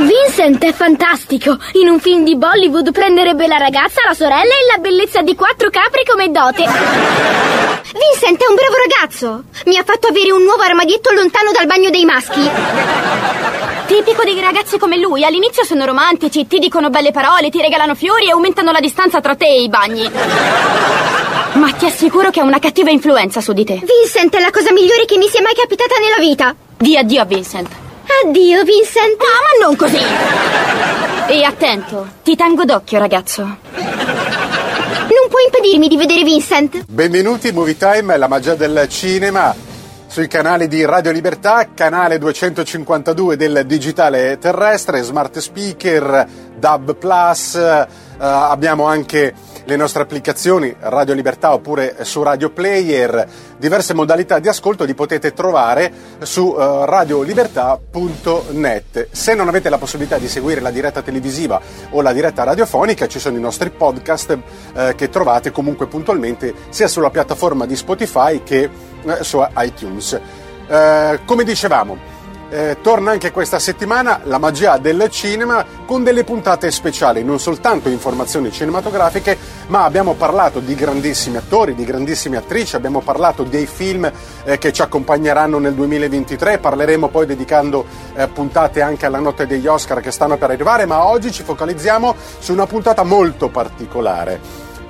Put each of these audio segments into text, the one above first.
Vincent è fantastico. In un film di Bollywood prenderebbe la ragazza, la sorella e la bellezza di quattro capri come dote. Vincent è un bravo ragazzo. Mi ha fatto avere un nuovo armadietto lontano dal bagno dei maschi. Tipico dei ragazzi come lui. All'inizio sono romantici, ti dicono belle parole, ti regalano fiori e aumentano la distanza tra te e i bagni. Ma ti assicuro che ha una cattiva influenza su di te. Vincent è la cosa migliore che mi sia mai capitata nella vita. Di addio a Vincent. Addio, Vincent. Ah, ma non così. E attento, ti tengo d'occhio, ragazzo. Non puoi impedirmi di vedere Vincent. Benvenuti in Movie Time, la magia del cinema sui canali di Radio Libertà, canale 252 del digitale terrestre, smart speaker, DAB Plus, eh, abbiamo anche le nostre applicazioni Radio Libertà oppure su Radio Player, diverse modalità di ascolto li potete trovare su uh, radiolibertà.net. Se non avete la possibilità di seguire la diretta televisiva o la diretta radiofonica, ci sono i nostri podcast uh, che trovate comunque puntualmente sia sulla piattaforma di Spotify che uh, su iTunes. come dicevamo, eh, torna anche questa settimana la magia del cinema con delle puntate speciali, non soltanto informazioni cinematografiche, ma abbiamo parlato di grandissimi attori, di grandissime attrici, abbiamo parlato dei film eh, che ci accompagneranno nel 2023, parleremo poi dedicando eh, puntate anche alla notte degli Oscar che stanno per arrivare, ma oggi ci focalizziamo su una puntata molto particolare,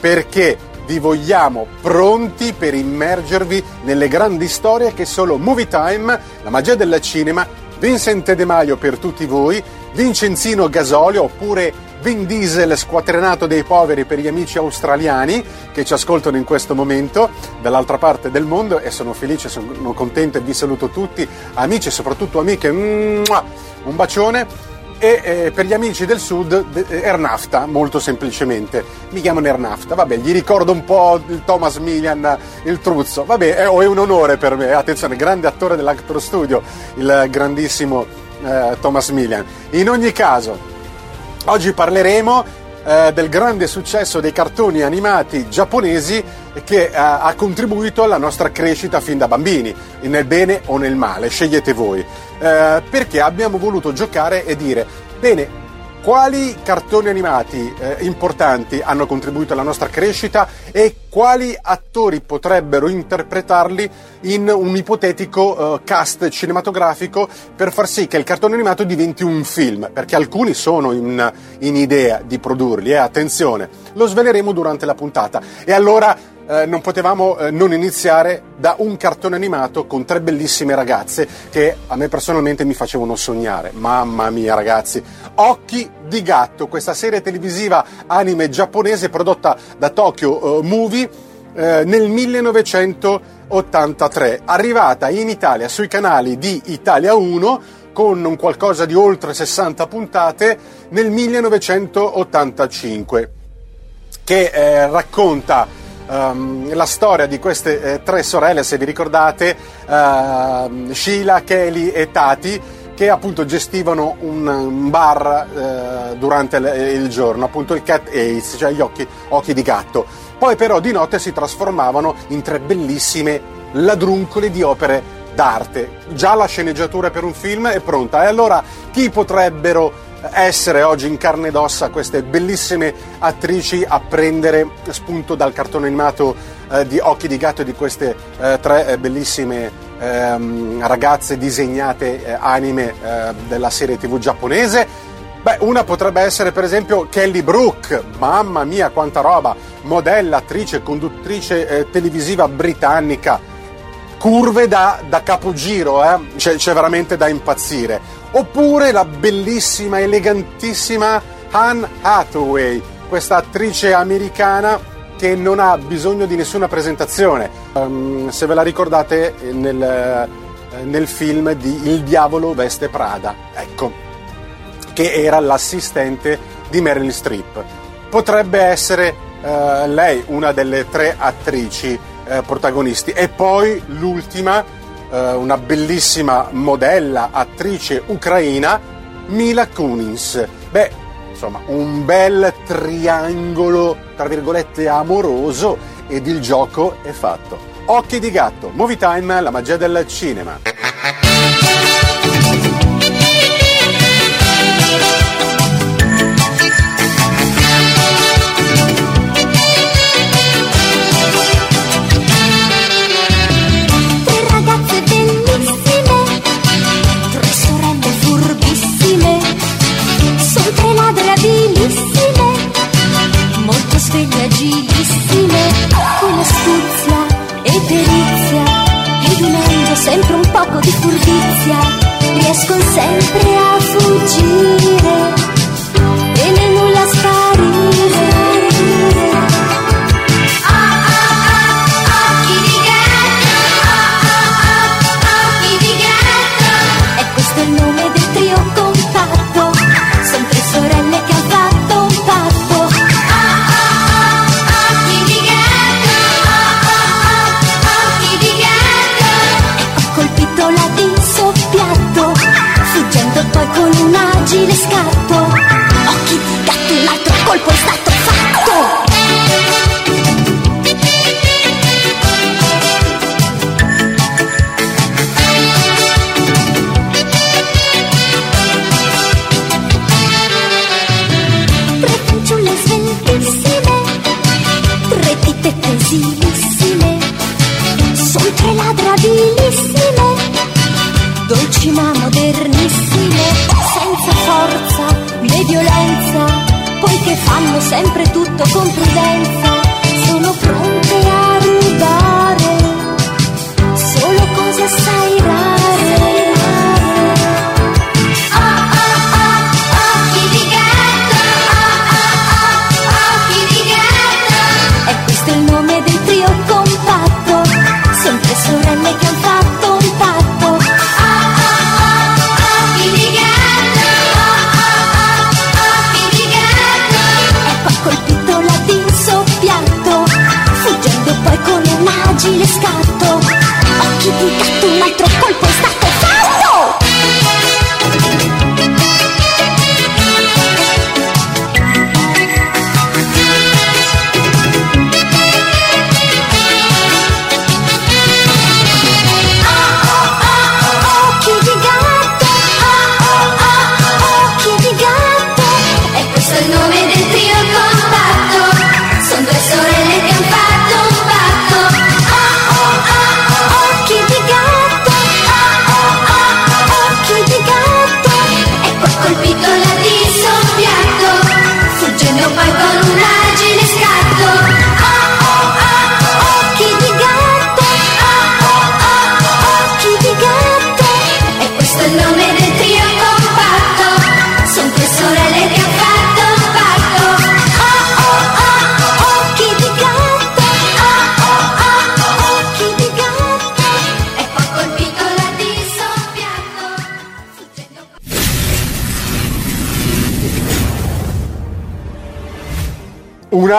perché vi vogliamo pronti per immergervi nelle grandi storie che solo Movie Time, la magia del cinema, Vincent De Maio per tutti voi, Vincenzino Gasolio oppure Vin Diesel squatrenato dei poveri per gli amici australiani che ci ascoltano in questo momento dall'altra parte del mondo e sono felice, sono contento e vi saluto tutti, amici e soprattutto amiche, un bacione e eh, per gli amici del sud eh, Ernafta, molto semplicemente. Mi chiamano Ernafta, vabbè, gli ricordo un po' il Thomas Millian, il Truzzo, vabbè, è, è un onore per me, attenzione, grande attore dell'Actor Studio, il grandissimo eh, Thomas Millian. In ogni caso, oggi parleremo eh, del grande successo dei cartoni animati giapponesi che eh, ha contribuito alla nostra crescita fin da bambini, nel bene o nel male, scegliete voi. Eh, perché abbiamo voluto giocare e dire, bene, quali cartoni animati eh, importanti hanno contribuito alla nostra crescita e quali attori potrebbero interpretarli in un ipotetico uh, cast cinematografico per far sì che il cartone animato diventi un film, perché alcuni sono in, in idea di produrli, eh, attenzione, lo sveleremo durante la puntata. E allora eh, non potevamo eh, non iniziare da un cartone animato con tre bellissime ragazze che a me personalmente mi facevano sognare. Mamma mia ragazzi, Occhi di gatto, questa serie televisiva anime giapponese prodotta da Tokyo uh, Movie eh, nel 1983, arrivata in Italia sui canali di Italia 1 con un qualcosa di oltre 60 puntate nel 1985 che eh, racconta um, la storia di queste eh, tre sorelle, se vi ricordate, uh, Sheila, Kelly e Tati, che appunto gestivano un, un bar uh, durante il, il, giorno, appunto il cat ace, cioè gli occhi, occhi di gatto. Poi però di notte si trasformavano in tre bellissime ladruncole di opere d'arte. Già la sceneggiatura per un film è pronta. E allora chi potrebbero essere oggi in carne ed ossa queste bellissime attrici a prendere spunto dal cartone animato eh, di Occhi di Gatto di queste eh, tre eh, bellissime ehm, ragazze disegnate eh, anime eh, della serie tv giapponese. Beh, una potrebbe essere per esempio Kelly Brook, mamma mia quanta roba, modella, attrice, conduttrice eh, televisiva britannica, curve da, da capogiro, eh? c'è, c'è veramente da impazzire. Oppure la bellissima, elegantissima Anne Hathaway, questa attrice americana che non ha bisogno di nessuna presentazione. Um, se ve la ricordate nel, eh, nel film di Il diavolo veste Prada, ecco, che era l'assistente di Meryl Streep. Potrebbe essere uh, lei una delle tre attrici uh, protagonisti. E poi l'ultima, uh, una bellissima modella, attrice ucraina, Mila Kunis. Beh, insomma, un bel triangolo, tra virgolette, amoroso ed il gioco è fatto. Occhi di gatto, Movie Time, la magia del cinema. Riescono sempre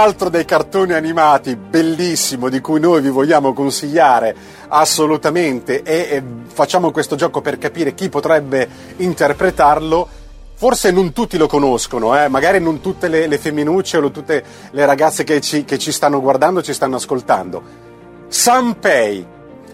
altro dei cartoni animati bellissimo di cui noi vi vogliamo consigliare assolutamente e, e facciamo questo gioco per capire chi potrebbe interpretarlo. Forse non tutti lo conoscono, eh? magari non tutte le, le femminucce o tutte le ragazze che ci, che ci stanno guardando, ci stanno ascoltando. Sanpei,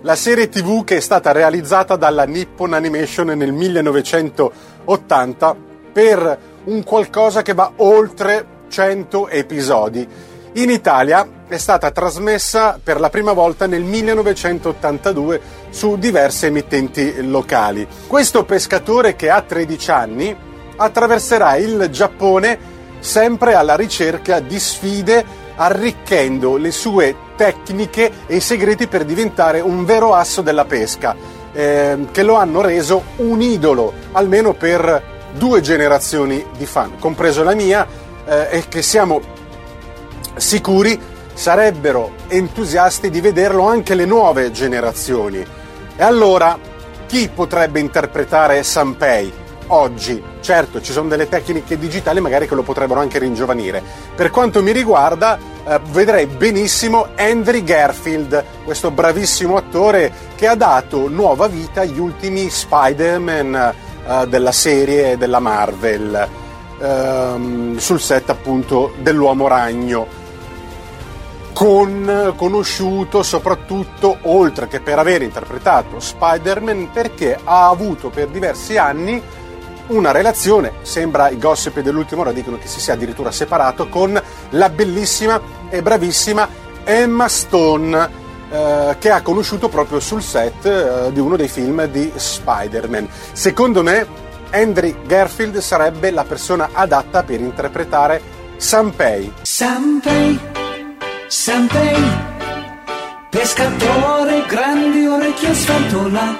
la serie tv che è stata realizzata dalla Nippon Animation nel 1980 per un qualcosa che va oltre 100 episodi. In Italia è stata trasmessa per la prima volta nel 1982 su diverse emittenti locali. Questo pescatore che ha 13 anni attraverserà il Giappone sempre alla ricerca di sfide arricchendo le sue tecniche e i segreti per diventare un vero asso della pesca, eh, che lo hanno reso un idolo, almeno per due generazioni di fan, compreso la mia, eh, e che siamo sicuri sarebbero entusiasti di vederlo anche le nuove generazioni. E allora, chi potrebbe interpretare Sanpei oggi? Certo, ci sono delle tecniche digitali magari che lo potrebbero anche ringiovanire. Per quanto mi riguarda, eh, vedrei benissimo Andrew Garfield, questo bravissimo attore che ha dato nuova vita agli ultimi Spider-Man eh, della serie della Marvel, ehm, sul set appunto dell'Uomo Ragno con, conosciuto soprattutto, oltre che per aver interpretato Spider-Man, perché ha avuto per diversi anni una relazione, sembra i gossip dell'ultima ora dicono che si sia addirittura separato, con la bellissima e bravissima Emma Stone, eh, che ha conosciuto proprio sul set eh, di uno dei film di Spider-Man. Secondo me, Andrew Garfield sarebbe la persona adatta per interpretare Sanpei. Sanpei Sanpei, pescatore, grandi orecchie sventola,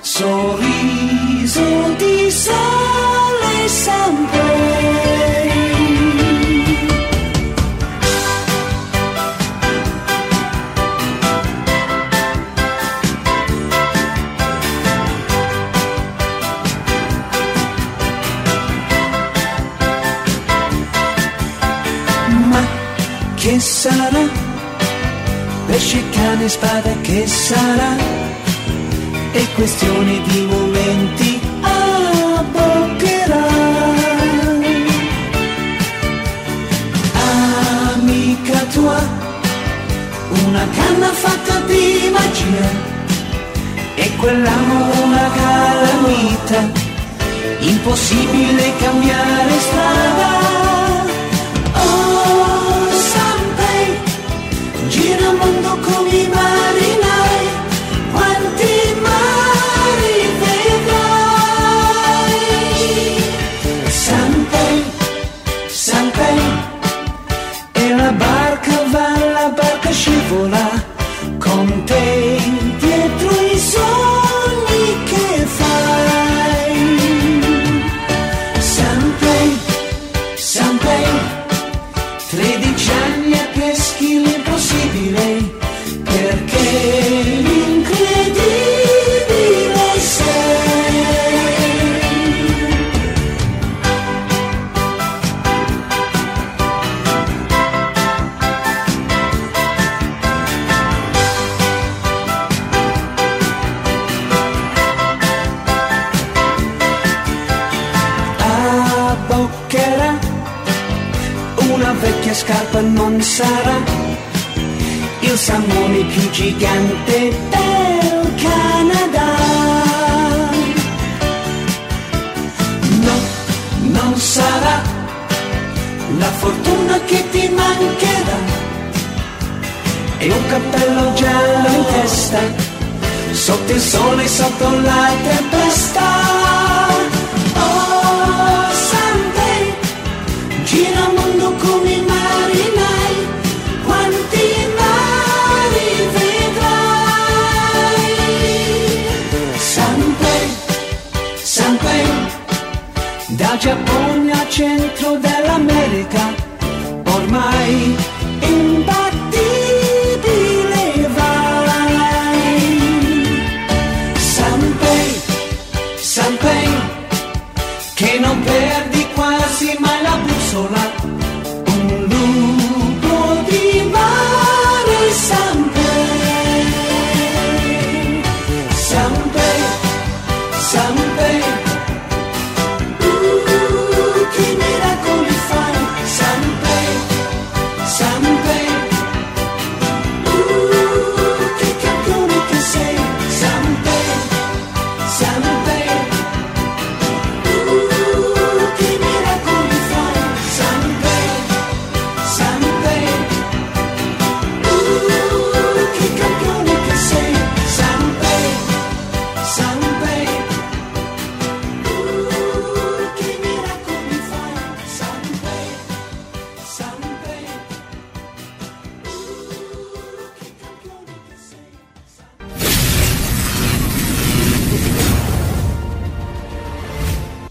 sorriso di sole Sanpei. Che sarà? Pesce, cane, spada, che sarà? È questione di momenti, abboccherà. Amica tua, una canna fatta di magia, e quell'amore una calamita, impossibile cambiare strada. volar vecchia scarpa non sarà. Il salmone più gigante del Canada. No, non sarà la fortuna che ti mancherà. E un cappello giallo in testa sotto il sole, sotto la tempesta. Centro dell'America,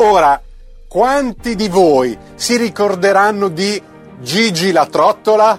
Ora, quanti di voi si ricorderanno di Gigi la trottola?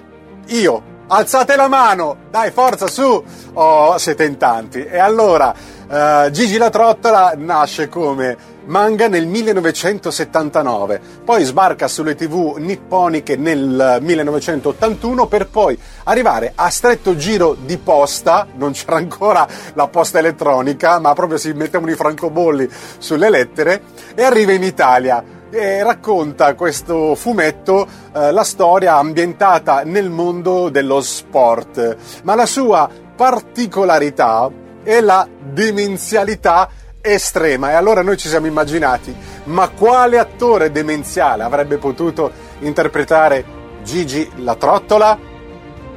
Io. Alzate la mano! Dai, forza, su! Oh, siete in tanti. E allora, eh, Gigi la trottola nasce come manga nel 1979, poi sbarca sulle tv nipponiche nel 1981 per poi arrivare a stretto giro di posta, non c'era ancora la posta elettronica, ma proprio si mettevano i francobolli sulle lettere e arriva in Italia e racconta questo fumetto eh, la storia ambientata nel mondo dello sport, ma la sua particolarità è la demenzialità estrema e allora noi ci siamo immaginati ma quale attore demenziale avrebbe potuto interpretare Gigi la trottola?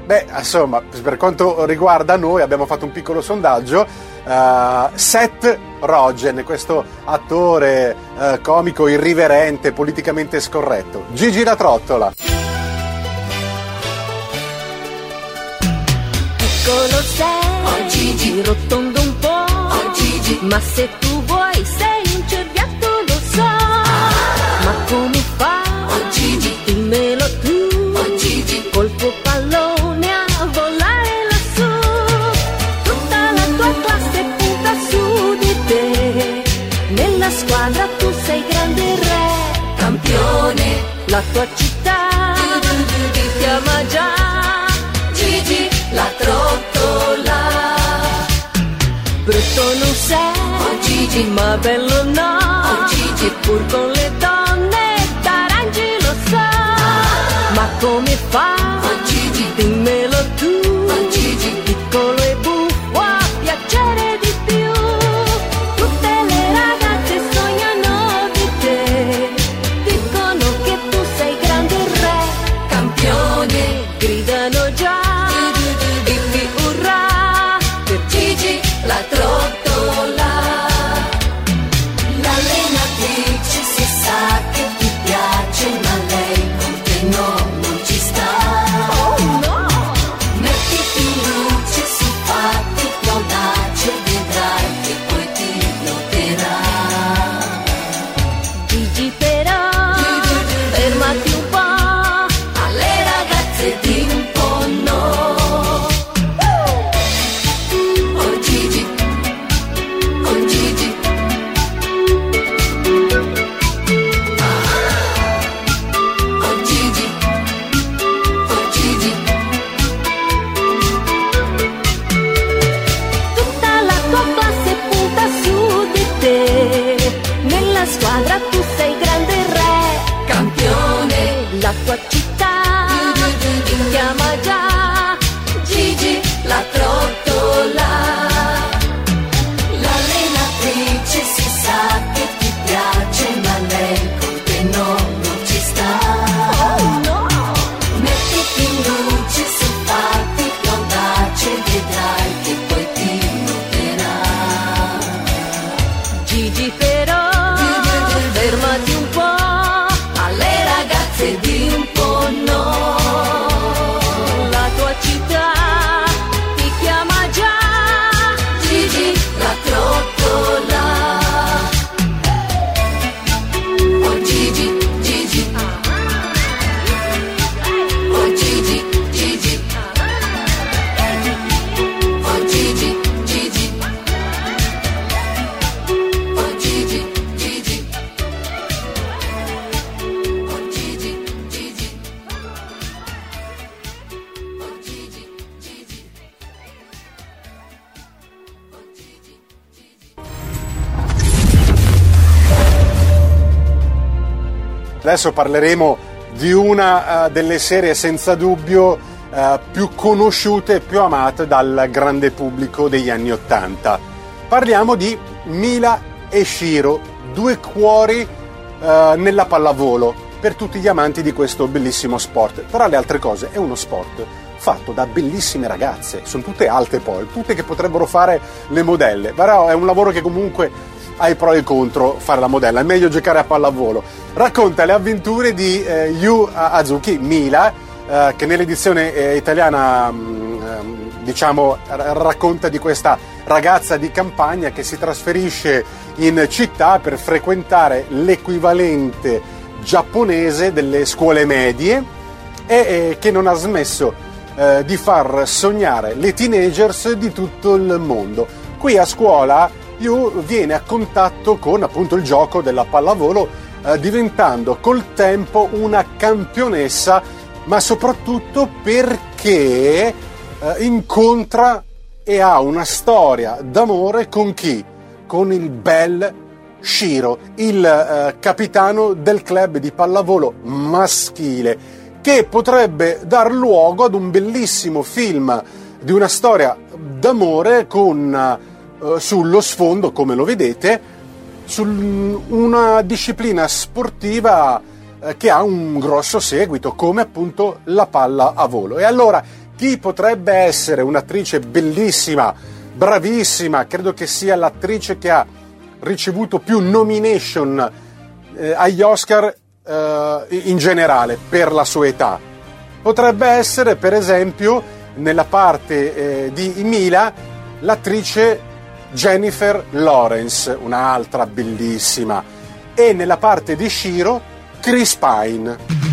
Beh, insomma, per quanto riguarda noi abbiamo fatto un piccolo sondaggio. eh, Seth Rogen, questo attore eh, comico irriverente, politicamente scorretto. Gigi la trottola. Gigi. rotondo un po' Oh, Gigi. ma se tu vuoi sei un cerbiatto lo so ma come fa Oh, Gigi. dimmelo tu Oh, Gigi. col tuo pallone a volare lassù tutta la tua classe punta su di te nella squadra tu sei grande re Campione. la tua città Gigi. ma bello no. Oh, Gigi. Pur con le Adesso parleremo di una eh, delle serie senza dubbio eh, più conosciute e più amate dal grande pubblico degli anni Ottanta. Parliamo di Mila e Shiro, due cuori eh, nella pallavolo per tutti gli amanti di questo bellissimo sport. Tra le altre cose è uno sport fatto da bellissime ragazze, sono tutte alte poi, tutte che potrebbero fare le modelle, però è un lavoro che comunque ha i pro e contro fare la modella, è meglio giocare a pallavolo. Racconta le avventure di eh, Yu Azuki, Mila, eh, che nell'edizione eh, italiana mh, ehm, diciamo, r- racconta di questa ragazza di campagna che si trasferisce in città per frequentare l'equivalente giapponese delle scuole medie e eh, che non ha smesso eh, di far sognare le teenagers di tutto il mondo. Qui a scuola Yu viene a contatto con appunto il gioco della pallavolo eh, diventando col tempo una campionessa ma soprattutto perché eh, incontra e ha una storia d'amore con chi? Con il bel Shiro, il eh, capitano del club di pallavolo maschile, che potrebbe dar luogo ad un bellissimo film di una storia d'amore con eh, sullo sfondo, come lo vedete, su una disciplina sportiva eh, che ha un grosso seguito, come appunto la palla a volo. E allora chi potrebbe essere un'attrice bellissima, bravissima, credo che sia l'attrice che ha ricevuto più nomination eh, agli Oscar eh, in generale per la sua età. Potrebbe essere, per esempio, nella parte eh, di Mila, l'attrice Jennifer Lawrence, un'altra bellissima, e nella parte di Shiro, Chris Pine.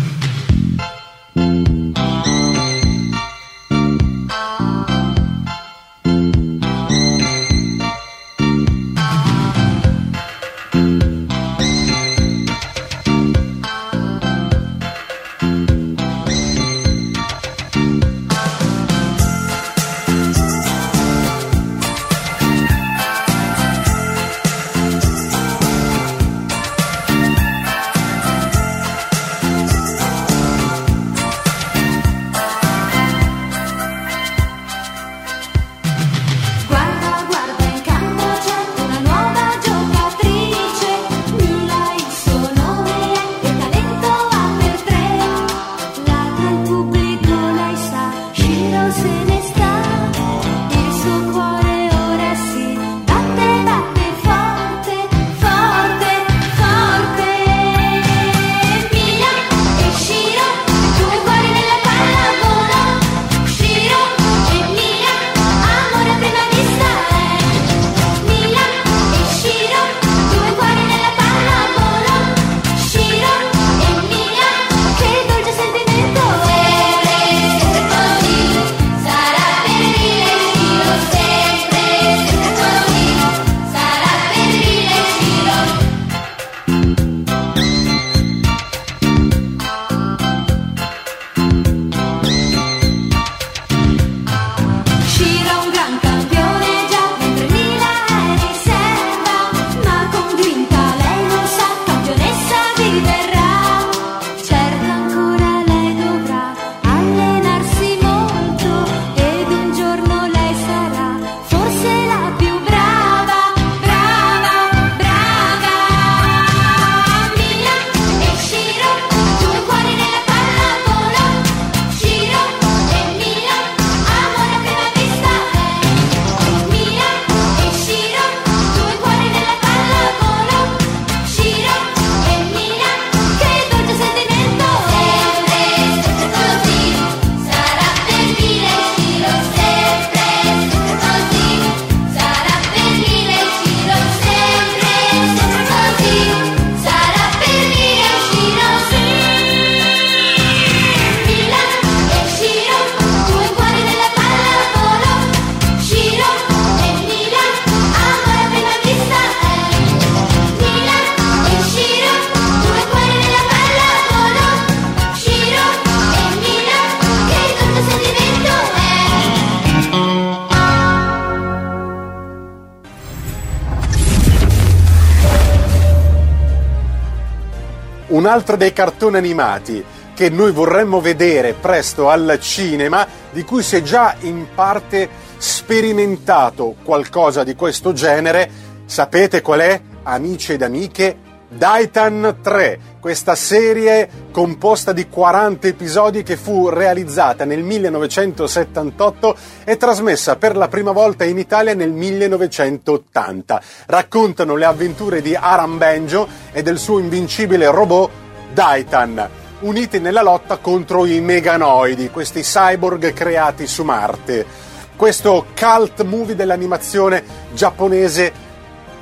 Un altro dei cartoni animati che noi vorremmo vedere presto al cinema, di cui si è già in parte sperimentato qualcosa di questo genere, sapete qual è? Amici ed amiche, Daitan 3, questa serie composta di 40 episodi che fu realizzata nel 1978 e trasmessa per la prima volta in Italia nel 1980. Raccontano le avventure di Aram Benjo e del suo invincibile robot Daitan, uniti nella lotta contro i meganoidi, questi cyborg creati su Marte. questo cult movie dell'animazione giapponese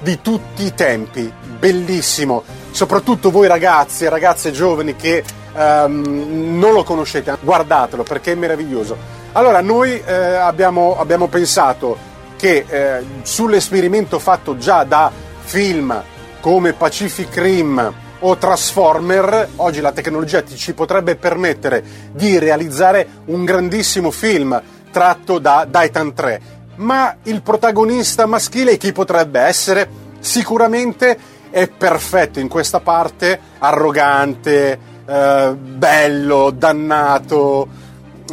di tutti i tempi, bellissimo, soprattutto voi ragazzi e ragazze giovani che ehm, non lo conoscete, guardatelo perché è meraviglioso. Allora, noi eh, abbiamo, abbiamo pensato che eh, sull'esperimento fatto già da film come Pacific Rim o Transformer, oggi la tecnologia ci potrebbe permettere di realizzare un grandissimo film tratto da Titan 3. Ma il protagonista maschile chi potrebbe essere? Sicuramente è perfetto in questa parte, arrogante, eh, bello, dannato,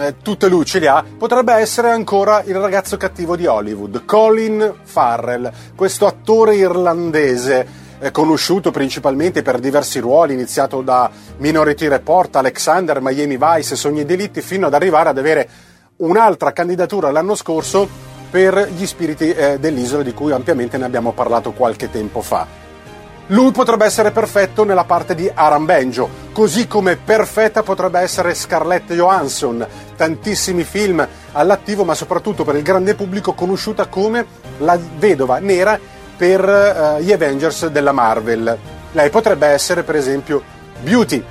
eh, tutte lui ce li ha, potrebbe essere ancora il ragazzo cattivo di Hollywood, Colin Farrell, questo attore irlandese eh, conosciuto principalmente per diversi ruoli, iniziato da Minority Report, Alexander, Miami Vice, Sogni e Delitti, fino ad arrivare ad avere un'altra candidatura l'anno scorso per gli spiriti eh, dell'isola di cui ampiamente ne abbiamo parlato qualche tempo fa. Lui potrebbe essere perfetto nella parte di Aram Benjo, così come perfetta potrebbe essere Scarlett Johansson, tantissimi film all'attivo, ma soprattutto per il grande pubblico conosciuta come la vedova nera per eh, gli Avengers della Marvel. Lei potrebbe essere, per esempio, Beauty,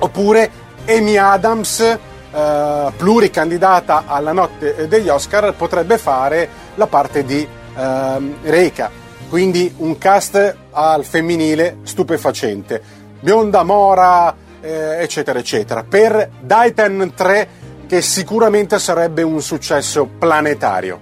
oppure Amy Adams, eh, pluricandidata alla notte degli Oscar, potrebbe fare la parte di ehm, Reika. Quindi un cast al femminile stupefacente. Bionda Mora, eh, eccetera, eccetera. Per Titan 3, che sicuramente sarebbe un successo planetario.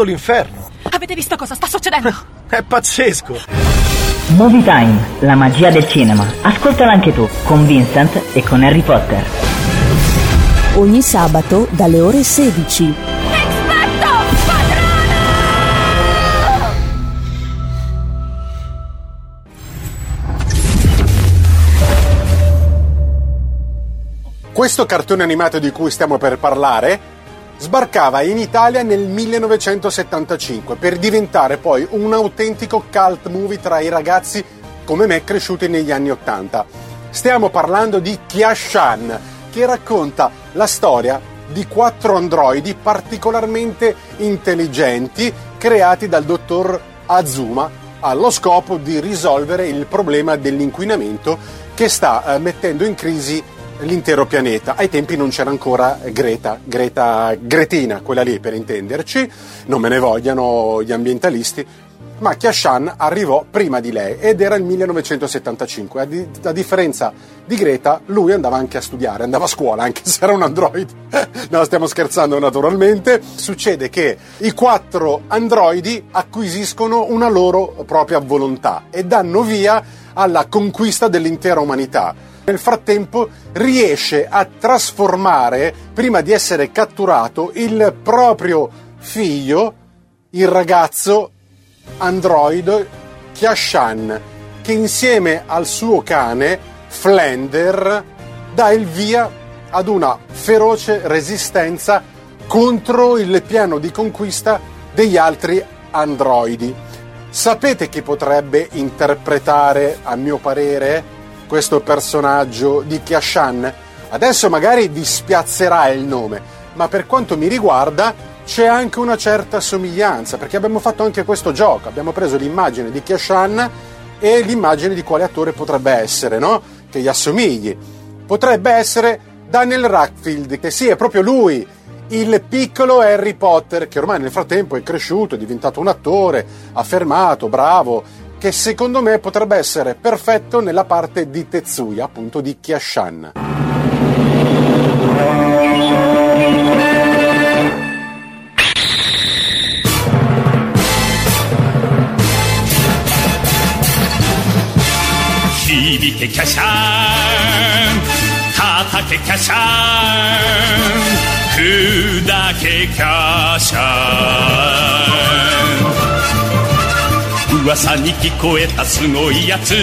Scoppiando l'inferno. Avete visto cosa sta succedendo? È pazzesco. Movie Time, la magia del cinema. Ascoltala anche tu, con Vincent e con Harry Potter. Ogni sabato dalle ore 16. Questo cartone animato di cui stiamo per parlare sbarcava in Italia nel 1975 per diventare poi un autentico cult movie tra i ragazzi come me cresciuti negli anni 80. Stiamo parlando di Kiashan, che racconta la storia di quattro androidi particolarmente intelligenti creati dal dottor Azuma allo scopo di risolvere il problema dell'inquinamento che sta eh, mettendo in crisi l'intero pianeta. Ai tempi non c'era ancora Greta, Greta Gretina, quella lì per intenderci, non me ne vogliano gli ambientalisti, ma Kiashan arrivò prima di lei ed era il 1975. A, di- a differenza di Greta, lui andava anche a studiare, andava a scuola, anche se era un android. no, stiamo scherzando naturalmente. Succede che i quattro androidi acquisiscono una loro propria volontà e danno via alla conquista dell'intera umanità. Nel frattempo riesce a trasformare, prima di essere catturato, il proprio figlio, il ragazzo android Kiashan, che insieme al suo cane Flender dà il via ad una feroce resistenza contro il piano di conquista degli altri androidi. Sapete chi potrebbe interpretare, a mio parere, questo personaggio di Kiashan? Adesso magari vi spiazzerà il nome, ma per quanto mi riguarda c'è anche una certa somiglianza, perché abbiamo fatto anche questo gioco, abbiamo preso l'immagine di Kiashan e l'immagine di quale attore potrebbe essere, no? Che gli assomigli. Potrebbe essere Daniel Radcliffe, che sì, è proprio lui, il piccolo Harry Potter, che ormai nel frattempo è cresciuto, è diventato un attore, affermato, bravo, che secondo me potrebbe essere perfetto nella parte di Tetsuya, appunto di Kiashan. 響噂に聞こえたすごいやつ。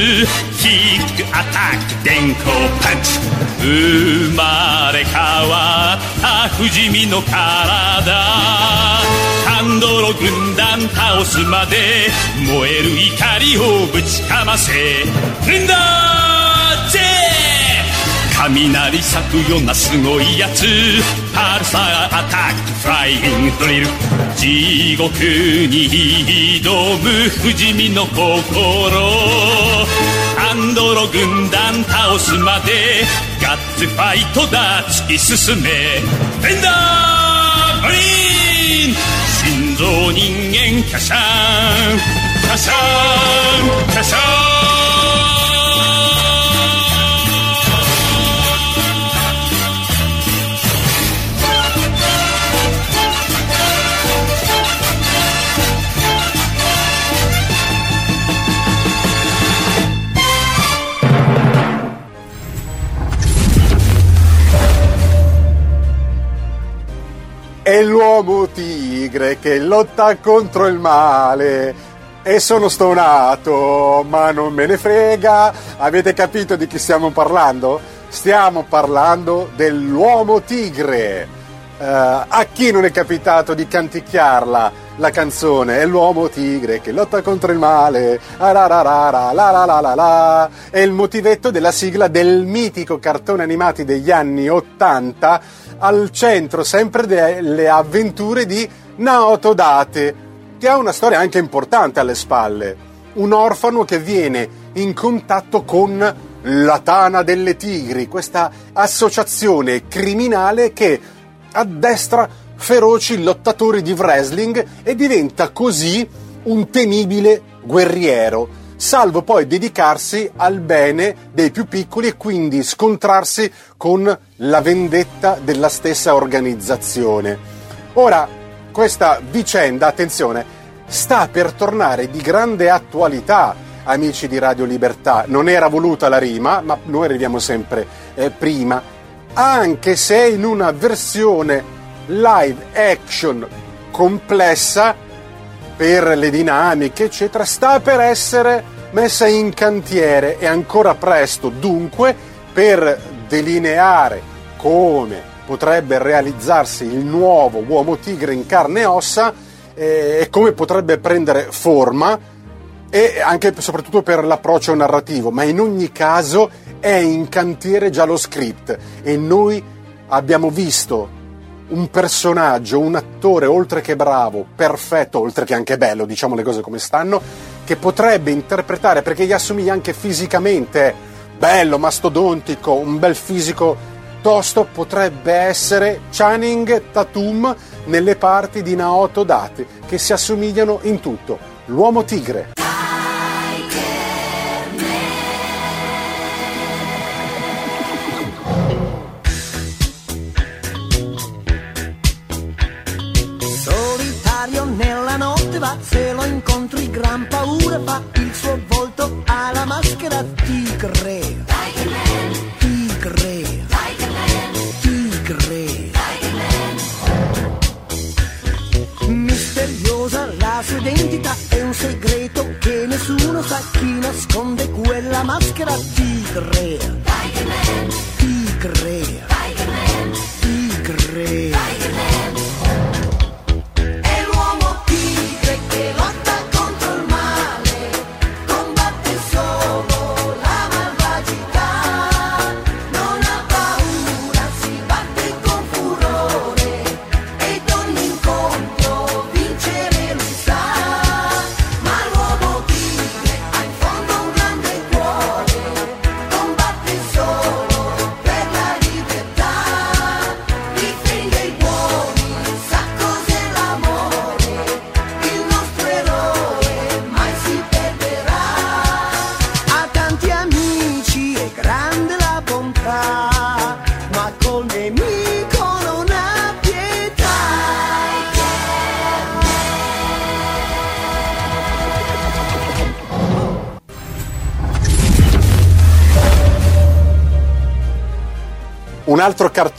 キックアタック電光パンチ。生まれ変わった不死身の体。ハンドロ軍団倒すまで燃える怒りをぶちかませ。るんだぜ雷咲くようなすごいやつ。パルサーアタックフライングドリル。地獄に挑む不死身の心。アンドロ軍団倒すまでガッツファイトだ。突き進め。フェンダーグリーン！心臓人間キャシャン。キャシャン。キャシャン。È l'uomo tigre che lotta contro il male. E sono stonato, ma non me ne frega. Avete capito di chi stiamo parlando? Stiamo parlando dell'uomo tigre. Uh, a chi non è capitato di canticchiarla la canzone? È l'uomo tigre che lotta contro il male. È il motivetto della sigla del mitico cartone animati degli anni 80 al centro sempre delle avventure di Naoto Date, che ha una storia anche importante alle spalle. Un orfano che viene in contatto con la Tana delle Tigri, questa associazione criminale che addestra feroci lottatori di wrestling e diventa così un temibile guerriero. salvo poi dedicarsi al bene dei più piccoli e quindi scontrarsi con la vendetta della stessa organizzazione. Ora, questa vicenda, attenzione, sta per tornare di grande attualità, amici di Radio Libertà. Non era voluta la rima, ma noi arriviamo sempre eh, prima, anche se in una versione live action complessa per le dinamiche, eccetera, sta per essere messa in cantiere. È ancora presto, dunque, per delineare come potrebbe realizzarsi il nuovo uomo tigre in carne e ossa eh, e come potrebbe prendere forma e anche e soprattutto per l'approccio narrativo, ma in ogni caso è in cantiere già lo script e noi abbiamo visto un personaggio, un attore oltre che bravo, perfetto, oltre che anche bello, diciamo le cose come stanno, che potrebbe interpretare, perché gli assomiglia anche fisicamente, bello, mastodontico, un bel fisico tosto, potrebbe essere Channing Tatum nelle parti di Naoto Date, che si assomigliano in tutto. L'uomo tigre. Notte va, se lo incontri gran paura fa, il suo volto ha la maschera tigre. Tigre. Tigre. Misteriosa la sua identità, è un segreto che nessuno sa chi nasconde quella maschera. Tigre.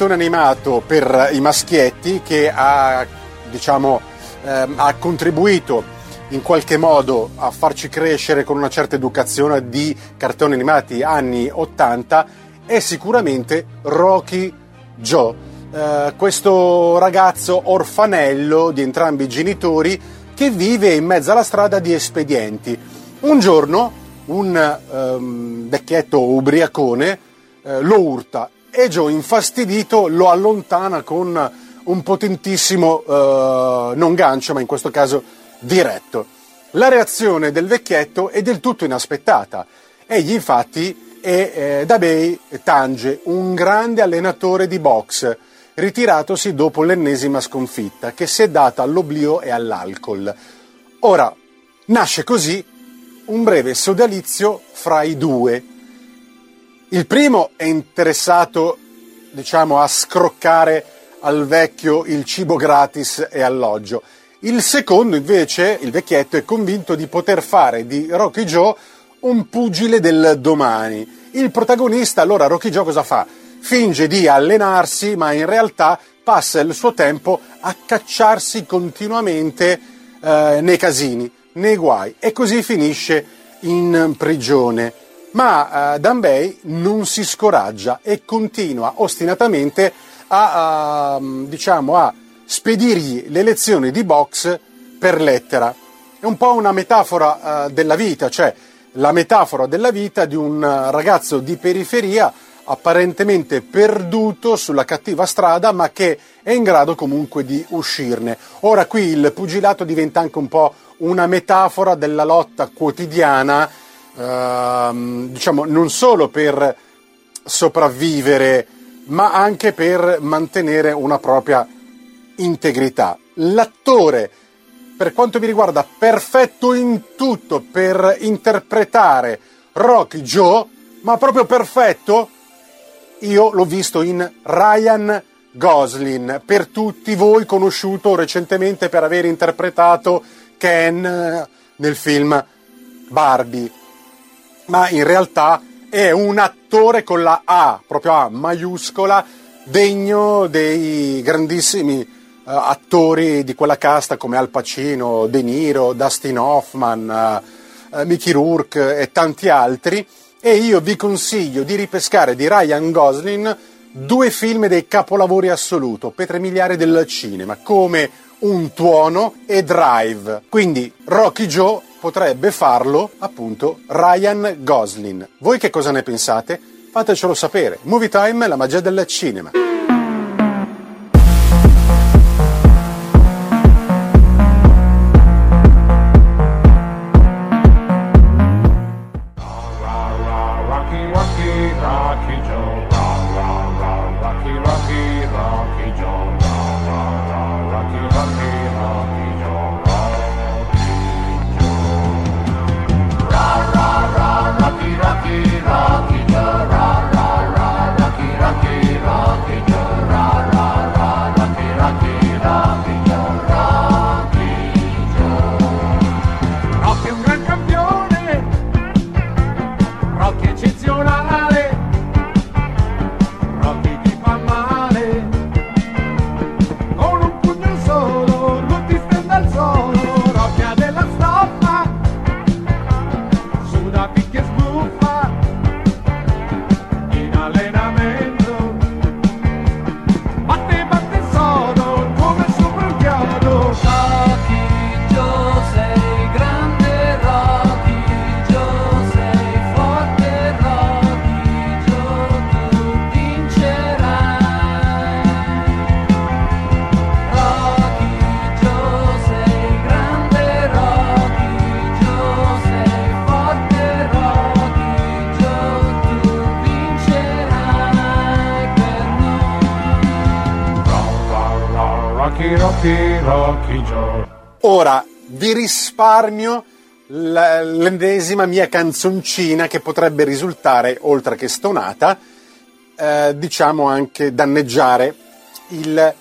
Cartone animato per i maschietti che ha, diciamo, ehm, ha contribuito in qualche modo a farci crescere con una certa educazione di cartoni animati anni 80 è sicuramente Rocky Joe. Eh, questo ragazzo orfanello di entrambi i genitori che vive in mezzo alla strada di espedienti. Un giorno un ehm, vecchietto ubriacone eh, lo urta e Joe infastidito lo allontana con un potentissimo eh, non gancio, ma in questo caso diretto. La reazione del vecchietto è del tutto inaspettata. Egli infatti è eh, Dabei Tange, un grande allenatore di box, ritiratosi dopo l'ennesima sconfitta, che si è data all'oblio e all'alcol. Ora, nasce così un breve sodalizio fra i due. Il primo è interessato, diciamo, a scroccare al vecchio il cibo gratis e alloggio. Il secondo, invece, il vecchietto, è convinto di poter fare di Rocky Joe un pugile del domani. Il protagonista, allora, Rocky Joe cosa fa? Finge di allenarsi, ma in realtà passa il suo tempo a cacciarsi continuamente eh, nei casini, nei guai, e così finisce in prigione. Ma eh, Danbei non si scoraggia e continua ostinatamente a, a, diciamo, a spedirgli le lezioni di box per lettera. È un po' una metafora eh, della vita, cioè la metafora della vita di un eh, ragazzo di periferia apparentemente perduto sulla cattiva strada, ma che è in grado comunque di uscirne. Ora qui il pugilato diventa anche un po' una metafora della lotta quotidiana, ehm, diciamo non solo per sopravvivere, ma anche per mantenere una propria integrità. L'attore per quanto mi riguarda, perfetto in tutto per interpretare Rocky Joe, ma proprio perfetto, io l'ho visto in Ryan Gosling, per tutti voi conosciuto recentemente per aver interpretato Ken eh, nel film Barbie, ma in realtà è un attore con la A, proprio A maiuscola, degno dei grandissimi eh, attori di quella casta come Al Pacino, De Niro, Dustin Hoffman, eh, eh, Mickey Rourke e tanti altri. E io vi consiglio di ripescare di Ryan Gosling due film dei capolavori assoluto, pietre miliari del cinema, come Un tuono e Drive. Quindi Rocky Joe potrebbe farlo appunto Ryan Gosling. Voi che cosa ne pensate? Fatecelo sapere. Movie Time, la magia del cinema. Ora vi risparmio l'ennesima mia canzoncina che potrebbe risultare, oltre che stonata, eh, diciamo anche danneggiare il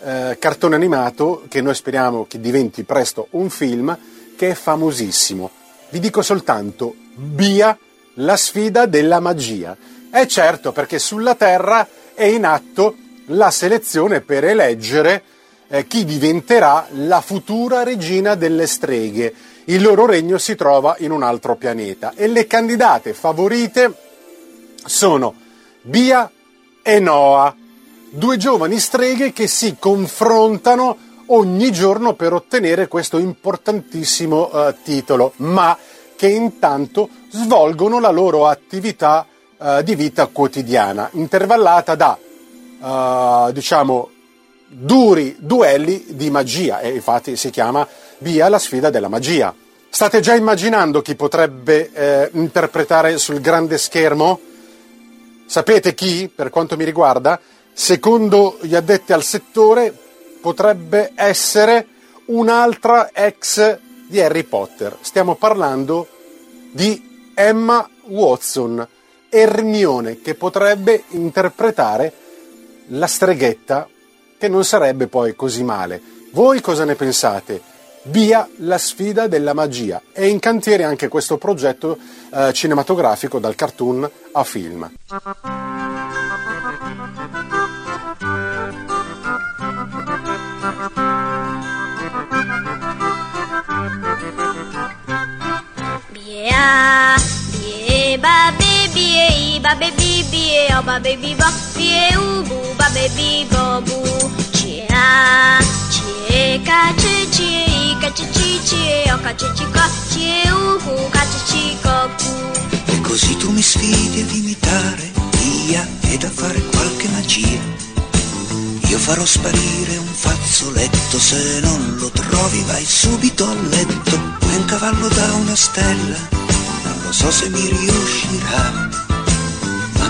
eh, cartone animato che noi speriamo che diventi presto un film che è famosissimo. Vi dico soltanto Bia, la sfida della magia. È certo perché sulla Terra è in atto la selezione per eleggere eh, chi diventerà la futura regina delle streghe. Il loro regno si trova in un altro pianeta e le candidate favorite sono Bia e Noah, due giovani streghe che si confrontano ogni giorno per ottenere questo importantissimo eh, titolo, ma che intanto svolgono la loro attività eh, di vita quotidiana, intervallata da, eh, diciamo, duri duelli di magia e infatti si chiama Via la sfida della magia. State già immaginando chi potrebbe eh, interpretare sul grande schermo? Sapete chi, per quanto mi riguarda? Secondo gli addetti al settore, potrebbe essere un'altra ex di Harry Potter. Stiamo parlando di Emma Watson, Ermione, che potrebbe interpretare la streghetta che non sarebbe poi così male. Voi cosa ne pensate? Via la sfida della magia. È in cantiere anche questo progetto eh, cinematografico dal cartoon a film. Bia, bie, ba, baby, e, ba, baby, bie, o, ba, baby, ba, bie, u, bu, ba, baby, bo, bu. Cia, cie, ca, ce, cie, i, ca, ce, ci, cie, o, ca, ce, ci, co, cie, u, hu, ca, ce, ci, co, cu. E così tu mi sfidi ad imitare via ed a fare qualche magia. Io farò sparire un fazzoletto, se non lo trovi vai subito a letto. Un cavallo da una stella? Non lo so se mi riuscirà.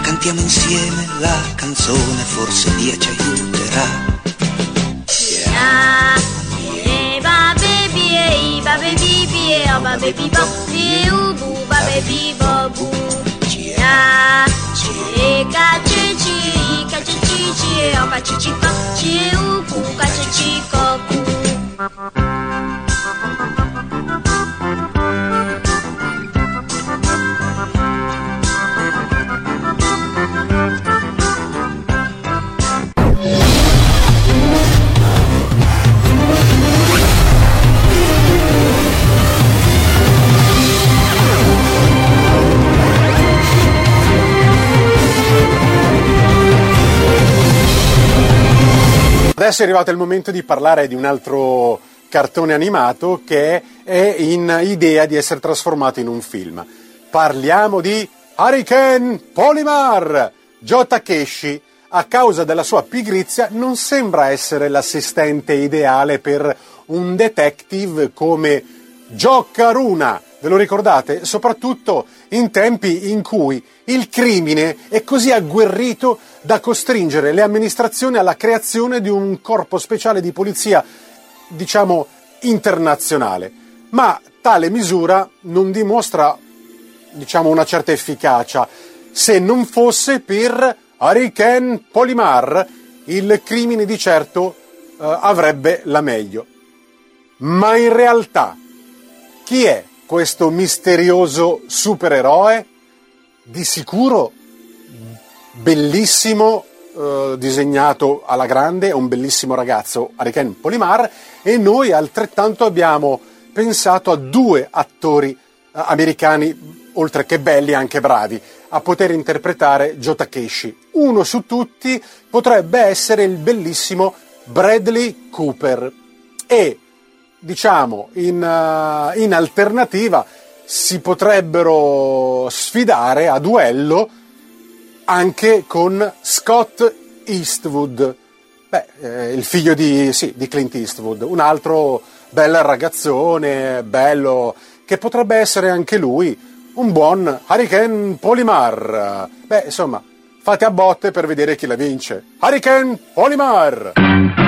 Cantiamo insieme la canzone, forse Dio ci aiuterà. Cia, cie, ba, Adesso è arrivato il momento di parlare di un altro cartone animato che è in idea di essere trasformato in un film. Parliamo di Hurricane Polymar! Joe Takeshi, a causa della sua pigrizia, non sembra essere l'assistente ideale per un detective come Joe Karuna. Ve lo ricordate? Soprattutto in tempi in cui il crimine è così agguerrito da costringere le amministrazioni alla creazione di un corpo speciale di polizia, diciamo, internazionale. Ma tale misura non dimostra, diciamo, una certa efficacia se non fosse per Hurricane Polymar, il crimine di certo eh, avrebbe la meglio. Ma in realtà, chi è questo misterioso supereroe? Di sicuro bellissimo, eh, disegnato alla grande, è un bellissimo ragazzo, Hurricane Polymar, e noi altrettanto abbiamo pensato a due attori eh, americani, oltre che belli, anche bravi, a poter interpretare Joe Takeshi. Uno su tutti potrebbe essere il bellissimo Bradley Cooper. E, diciamo, in, eh, in alternativa si potrebbero sfidare a duello anche con Scott Eastwood, Beh, eh, il figlio di, sì, di Clint Eastwood, un altro bel ragazzone, bello, che potrebbe essere anche lui un buon Hurricane Polymar. Beh, insomma, fate a botte per vedere chi la vince. Hurricane Polymar!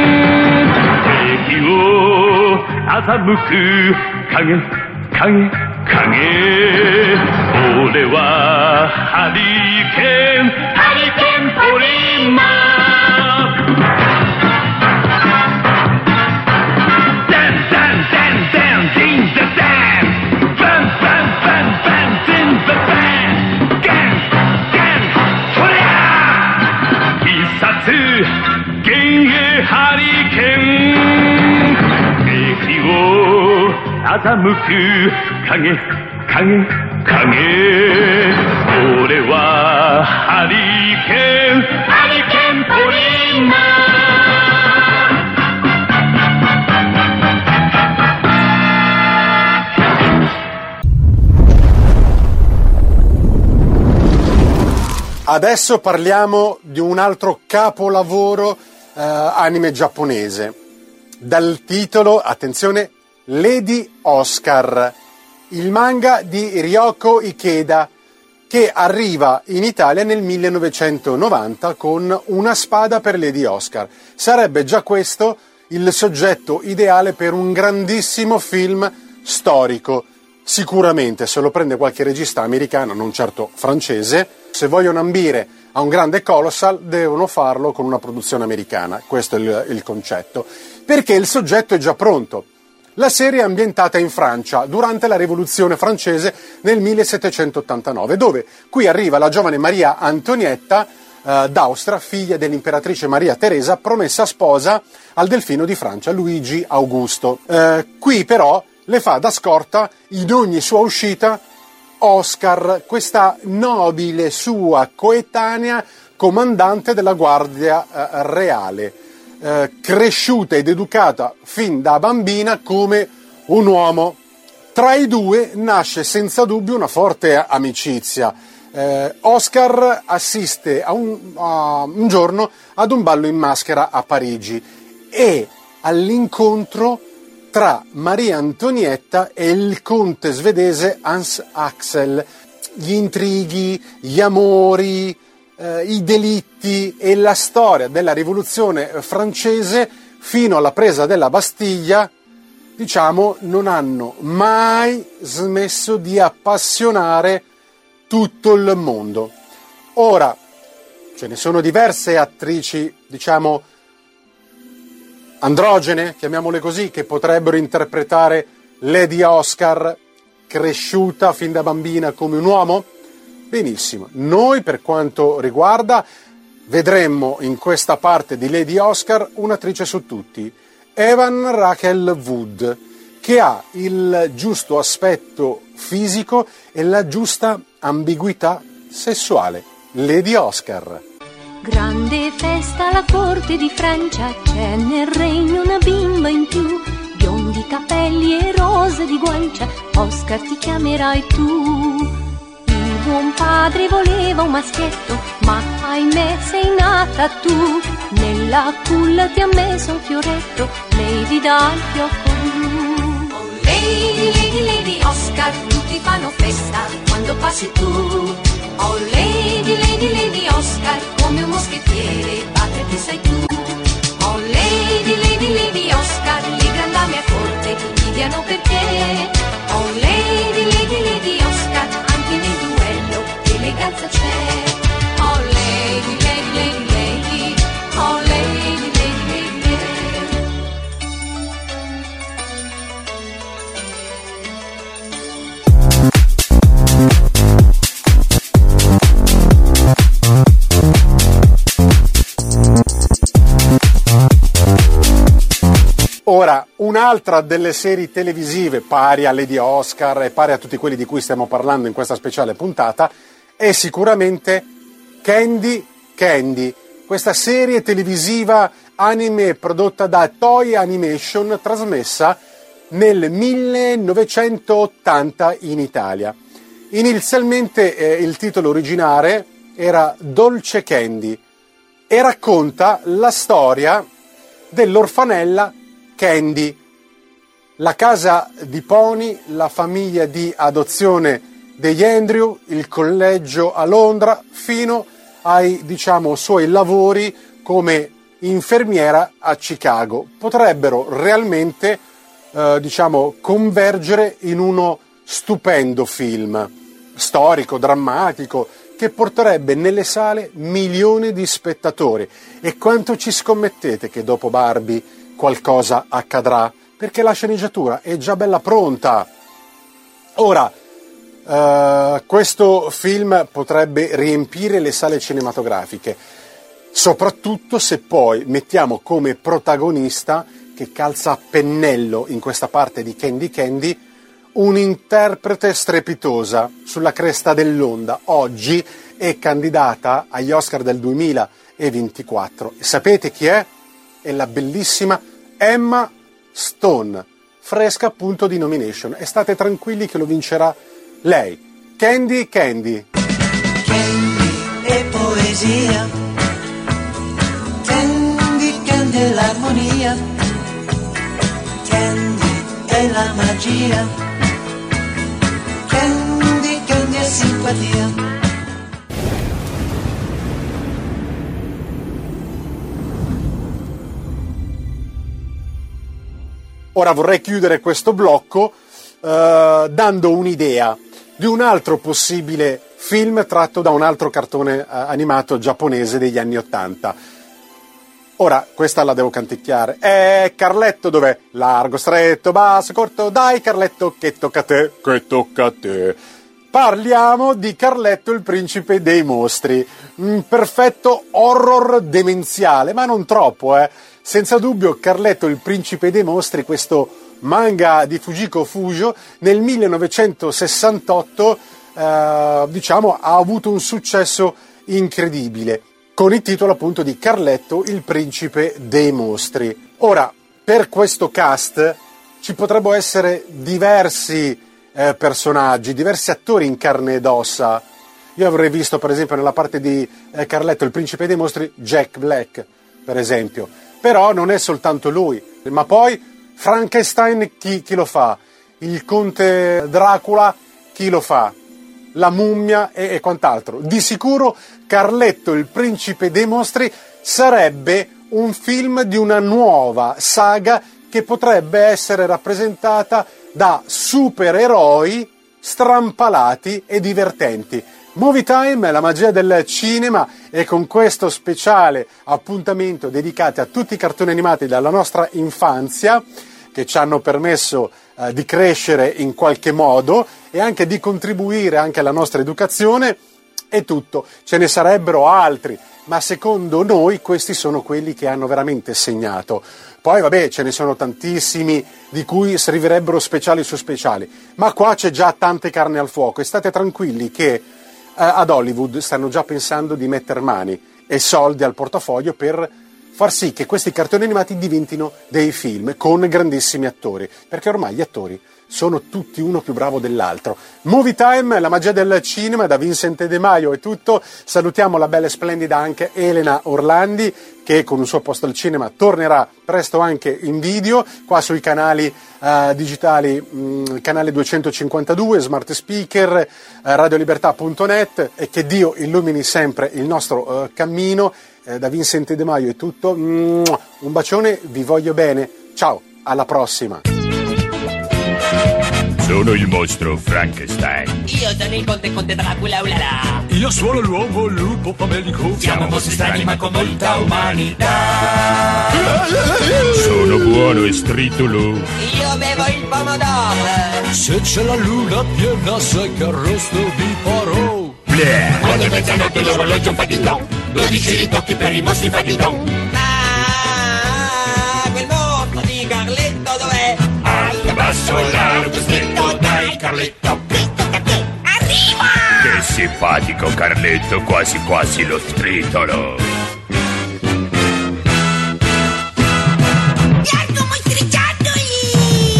を欺く。影影影。俺はハリケーン。ハリケーンポリマーを欺く影影影俺はハリケーンハリケーンポリマー Adesso parliamo di un altro capolavoro eh, anime giapponese. Dal titolo, attenzione, Lady Oscar, il manga di Ryoko Ikeda che arriva in Italia nel 1990 con Una spada per Lady Oscar. Sarebbe già questo il soggetto ideale per un grandissimo film storico. Sicuramente se lo prende qualche regista americano, non certo francese, se vogliono ambire a un grande colossal devono farlo con una produzione americana. Questo è il, il concetto. Perché il soggetto è già pronto. La serie è ambientata in Francia durante la rivoluzione francese nel 1789, dove qui arriva la giovane Maria Antonietta eh, d'Austria, figlia dell'imperatrice Maria Teresa, promessa sposa al delfino di Francia, Luigi Augusto. Eh, qui però le fa da scorta in ogni sua uscita Oscar, questa nobile sua coetanea comandante della Guardia eh, Reale. Eh, cresciuta ed educata fin da bambina come un uomo. Tra i due nasce senza dubbio una forte amicizia. Eh, Oscar assiste a un, a un giorno ad un ballo in maschera a Parigi e all'incontro tra Maria Antonietta e il conte svedese Hans Axel. Gli intrighi, gli amori, eh, i delitti e la storia della rivoluzione francese fino alla presa della Bastiglia, diciamo, non hanno mai smesso di appassionare tutto il mondo. Ora, ce ne sono diverse attrici, diciamo, androgene, chiamiamole così, che potrebbero interpretare Lady Oscar cresciuta fin da bambina come un uomo? Benissimo, noi per quanto riguarda vedremmo in questa parte di Lady Oscar un'attrice su tutti, Evan Rachel Wood, che ha il giusto aspetto fisico e la giusta ambiguità sessuale. Lady Oscar. Grande festa alla corte di Francia, c'è nel regno una bimba in più, biondi capelli e rose di guancia, Oscar ti chiamerai tu. Buon padre voleva un maschietto, ma ahimè sei nata tu, nella culla ti ha messo un fioretto, Lady dal fiocco blu. Oh lady, lady, lady Oscar, tutti fanno festa quando passi tu. Oh lady, lady, lady Oscar, come un moschettiere, padre che sei tu. Oh lady, lady, lady Oscar, le grandame a corte invidiano per te. Oh lady, lady, lady Oscar, eleganza c'è. Oh lady, lady, lady, lady, oh lady, lady, lady, lady. Ora, un'altra delle serie televisive pari a Lady Oscar e pari a tutti quelli di cui stiamo parlando in questa speciale puntata è sicuramente Candy Candy, questa serie televisiva anime prodotta da Toy Animation trasmessa nel 1980 in Italia. Inizialmente eh, il titolo originale era Dolce Candy e racconta la storia dell'orfanella Candy, la casa di Pony, la famiglia di adozione degli Andrew, il collegio a Londra, fino ai diciamo, suoi lavori come infermiera a Chicago. Potrebbero realmente eh, diciamo, convergere in uno stupendo film storico, drammatico, che porterebbe nelle sale milioni di spettatori. E quanto ci scommettete che dopo Barbie qualcosa accadrà? Perché la sceneggiatura è già bella pronta. Ora, eh, questo film potrebbe riempire le sale cinematografiche, soprattutto se poi mettiamo come protagonista, che calza a pennello in questa parte di Candy Candy, un'interprete strepitosa sulla cresta dell'onda. Oggi è candidata agli Oscar del 2024. E sapete chi è? È la bellissima Emma Stone, fresca appunto di nomination. E state tranquilli che lo vincerà lei. Candy Candy. e poesia. Candy, candy è l'armonia. Candy è la magia. Candy, candy è simpatia. Ora vorrei chiudere questo blocco eh, dando un'idea di un altro possibile film tratto da un altro cartone eh, animato giapponese degli anni Ottanta. Ora, questa la devo canticchiare. Eh, Carletto dov'è? Largo, stretto, basso, corto. Dai, Carletto, che tocca a te, che tocca a te. Parliamo di Carletto, il principe dei mostri. Un perfetto horror demenziale, ma non troppo, eh. Senza dubbio, Carletto, il principe dei mostri, questo manga di Fujiko Fujo, nel 1968, eh, diciamo, ha avuto un successo incredibile con il titolo appunto di Carletto, il principe dei mostri. Ora, per questo cast ci potrebbero essere diversi eh, personaggi, diversi attori in carne ed ossa. Io avrei visto, per esempio, nella parte di eh, Carletto, il principe dei mostri, Jack Black, per esempio. Però non è soltanto lui, ma poi Frankenstein chi, chi lo fa? Il conte Dracula chi lo fa? La mummia e, e quant'altro. Di sicuro Carletto, il principe dei mostri, sarebbe un film di una nuova saga che potrebbe essere rappresentata da supereroi strampalati e divertenti. Movie Time, la magia del cinema e con questo speciale appuntamento dedicato a tutti i cartoni animati della nostra infanzia che ci hanno permesso eh, di crescere in qualche modo e anche di contribuire anche alla nostra educazione è tutto. Ce ne sarebbero altri, ma secondo noi questi sono quelli che hanno veramente segnato. Poi vabbè, ce ne sono tantissimi di cui servirebbero speciali su speciali, ma qua c'è già tante carne al fuoco e state tranquilli che ad Hollywood stanno già pensando di mettere mani e soldi al portafoglio per far sì che questi cartoni animati diventino dei film con grandissimi attori, perché ormai gli attori sono tutti uno più bravo dell'altro. Movie Time, la magia del cinema, da Vincent De Maio è tutto. Salutiamo la bella e splendida anche Elena Orlandi, che con un suo posto al cinema tornerà presto anche in video, qua sui canali eh, digitali, mh, canale 252, Smart Speaker, eh, radiolibertà.net e che Dio illumini sempre il nostro eh, cammino. Eh, da Vincent De Maio è tutto. Mua, un bacione, vi voglio bene. Ciao, alla prossima. Sono il mostro Frankenstein. Io sono il conte conte Dracula, ulala. Io sono l'uomo lupo famelico. Siamo mostri strani ma con molta umanità. Sono buono e stritolo. Io bevo il pomodoro. Se c'è la luna piena sai che arrosto vi farò. Bleh. Ogni mezzanotte l'orologio fa di don. 12 ritocchi per i mostri fa di don. Basso, largo, stretto, dai Carletto. Arriva! Che simpatico Carletto, quasi quasi lo stritolo. Bianco mostriciattoli!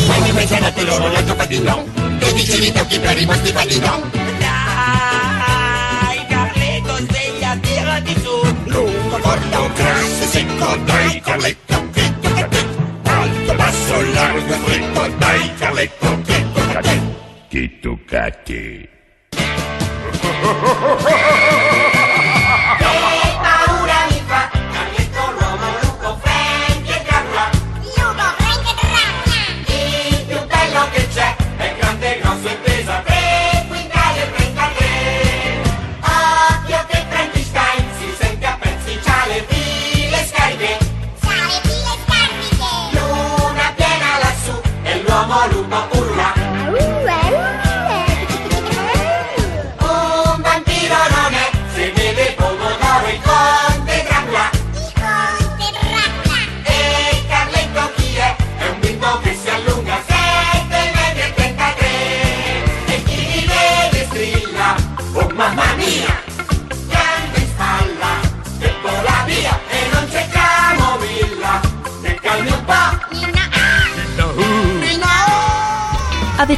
Ogni mezzanotte l'orologio fa di don. 12 ritocchi per i mostri fa di don. Dai Carletto, sveglia, tirati su. Lungo, corto, grasso, secco, dai Carletto, che tocca a te. Alto, basso, largo, stretto, dai Carletto, che tocca a te.